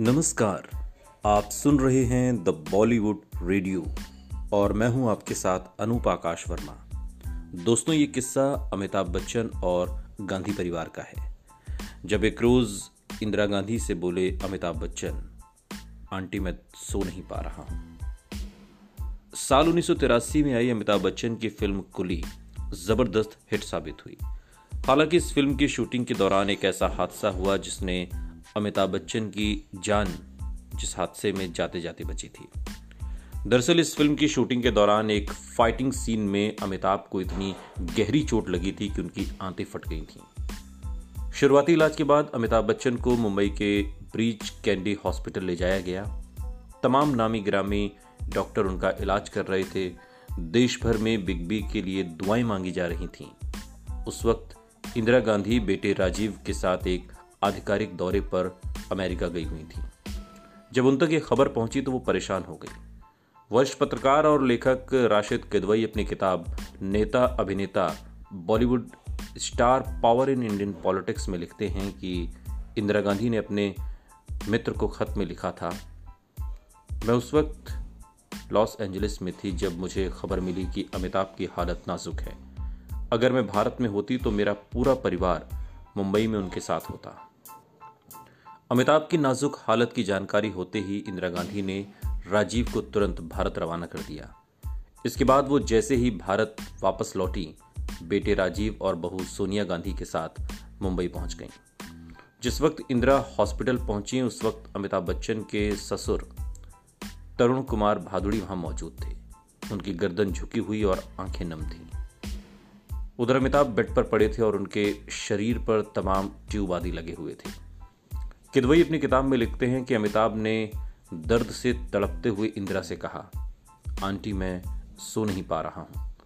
नमस्कार, आप सुन रहे हैं द बॉलीवुड रेडियो और मैं हूँ आपके साथ अनूप आकाश वर्मा। दोस्तों, ये किस्सा अमिताभ बच्चन और गांधी परिवार का है। जब एक रोज इंदिरा गांधी से बोले अमिताभ बच्चन, आंटी, मैं सो नहीं पा रहा हूँ। साल उन्नीस सौ तिरासी में आई अमिताभ बच्चन की फ़िल्म कुली ज़बरदस्त हिट साबित हुई। हालाँकि इस फ़िल्म की शूटिंग के दौरान एक ऐसा हादसा हुआ जिसने अमिताभ बच्चन की जान जिस हादसे में जाते जाते बची थी। दरअसल इस फ़िल्म की शूटिंग के दौरान एक फाइटिंग सीन में अमिताभ को इतनी गहरी चोट लगी थी कि उनकी आंतें फट गई थीं। शुरुआती इलाज के बाद अमिताभ बच्चन को मुंबई के ब्रीच कैंडी हॉस्पिटल ले जाया गया। तमाम नामी ग्रामी डॉक्टर उनका इलाज कर रहे थे। देश भर में बिग बी के लिए दुआएँ मांगी जा रही थीं। उस वक्त इंदिरा गांधी, बेटे राजीव के साथ एक आधिकारिक दौरे पर अमेरिका गई हुई थी। जब उन तक ये खबर पहुँची तो वो परेशान हो गई। वरिष्ठ पत्रकार और लेखक राशिद किदवई अपनी किताब नेता अभिनेता Bollywood star power in Indian politics में लिखते हैं कि इंदिरा गांधी ने अपने मित्र को खत में लिखा था, मैं उस वक्त लॉस एंजलिस में थी जब मुझे खबर मिली कि अमिताभ की हालत नाजुक है। अगर मैं भारत में होती तो मेरा पूरा परिवार मुंबई में उनके साथ होता। अमिताभ की नाजुक हालत की जानकारी होते ही इंदिरा गांधी ने राजीव को तुरंत भारत रवाना कर दिया। इसके बाद वो जैसे ही भारत वापस लौटी, बेटे राजीव और बहू सोनिया गांधी के साथ मुंबई पहुँच गईं। जिस वक्त इंदिरा हॉस्पिटल पहुँची, उस वक्त अमिताभ बच्चन के ससुर तरुण कुमार भादुड़ी वहाँ मौजूद थे। उनकी गर्दन झुकी हुई और आँखें नम थीं। उधर अमिताभ बेड पर पड़े थे और उनके शरीर पर तमाम ट्यूब आदि लगे हुए थे। किदवई अपनी किताब में लिखते हैं कि अमिताभ ने दर्द से तड़पते हुए इंदिरा से कहा, आंटी, मैं सो नहीं पा रहा हूँ।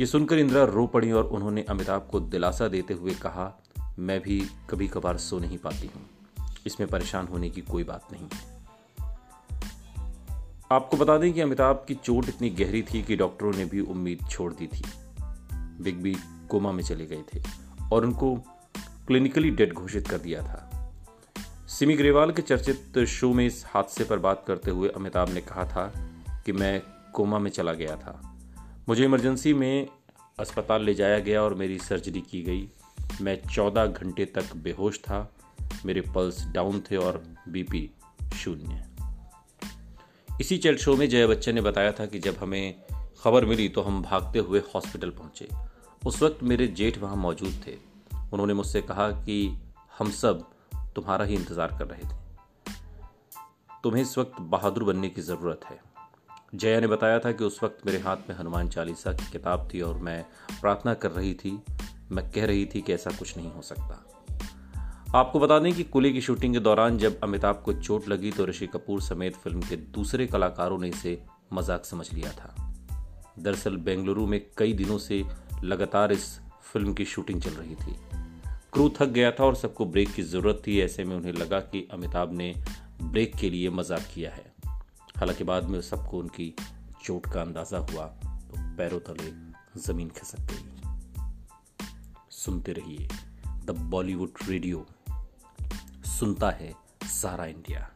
ये सुनकर इंदिरा रो पड़ी और उन्होंने अमिताभ को दिलासा देते हुए कहा, मैं भी कभी कभार सो नहीं पाती हूँ। इसमें परेशान होने की कोई बात नहीं। आपको बता दें कि अमिताभ की चोट इतनी गहरी थी कि डॉक्टरों ने भी उम्मीद छोड़ दी थी। बिग बी कोमा में चले गए थे और उनको क्लिनिकली डेड घोषित कर दिया था। सिमी ग्रेवाल के चर्चित शो में इस हादसे पर बात करते हुए अमिताभ ने कहा था कि मैं कोमा में चला गया था। मुझे इमरजेंसी में अस्पताल ले जाया गया और मेरी सर्जरी की गई। मैं चौदह घंटे तक बेहोश था। मेरे पल्स डाउन थे और बीपी शून्य। इसी चैट शो में जया बच्चन ने बताया था कि जब हमें खबर मिली तो हम भागते हुए हॉस्पिटल पहुँचे। उस वक्त मेरे जेठ वहाँ मौजूद थे। उन्होंने मुझसे कहा कि हम सब तुम्हारा ही इंतज़ार कर रहे थे। तुम्हें इस वक्त बहादुर बनने की ज़रूरत है। जया ने बताया था कि उस वक्त मेरे हाथ में हनुमान चालीसा की किताब थी और मैं प्रार्थना कर रही थी, मैं कह रही थी कि ऐसा कुछ नहीं हो सकता। आपको बता दें कि कुली की शूटिंग के दौरान जब अमिताभ को चोट लगी तो ऋषि कपूर समेत फ़िल्म के दूसरे कलाकारों ने इसे मज़ाक समझ लिया था। दरअसल बेंगलुरु में कई दिनों से लगातार इस फ़िल्म की शूटिंग चल रही थी। क्रू थक गया था और सबको ब्रेक की ज़रूरत थी। ऐसे में उन्हें लगा कि अमिताभ ने ब्रेक के लिए मज़ाक किया है। हालाँकि बाद में सबको उनकी चोट का अंदाज़ा हुआ तो पैरों तले ज़मीन खिसक गई। सुनते रहिए द बॉलीवुड रेडियो। सुनता है सारा इंडिया।